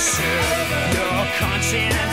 your conscience.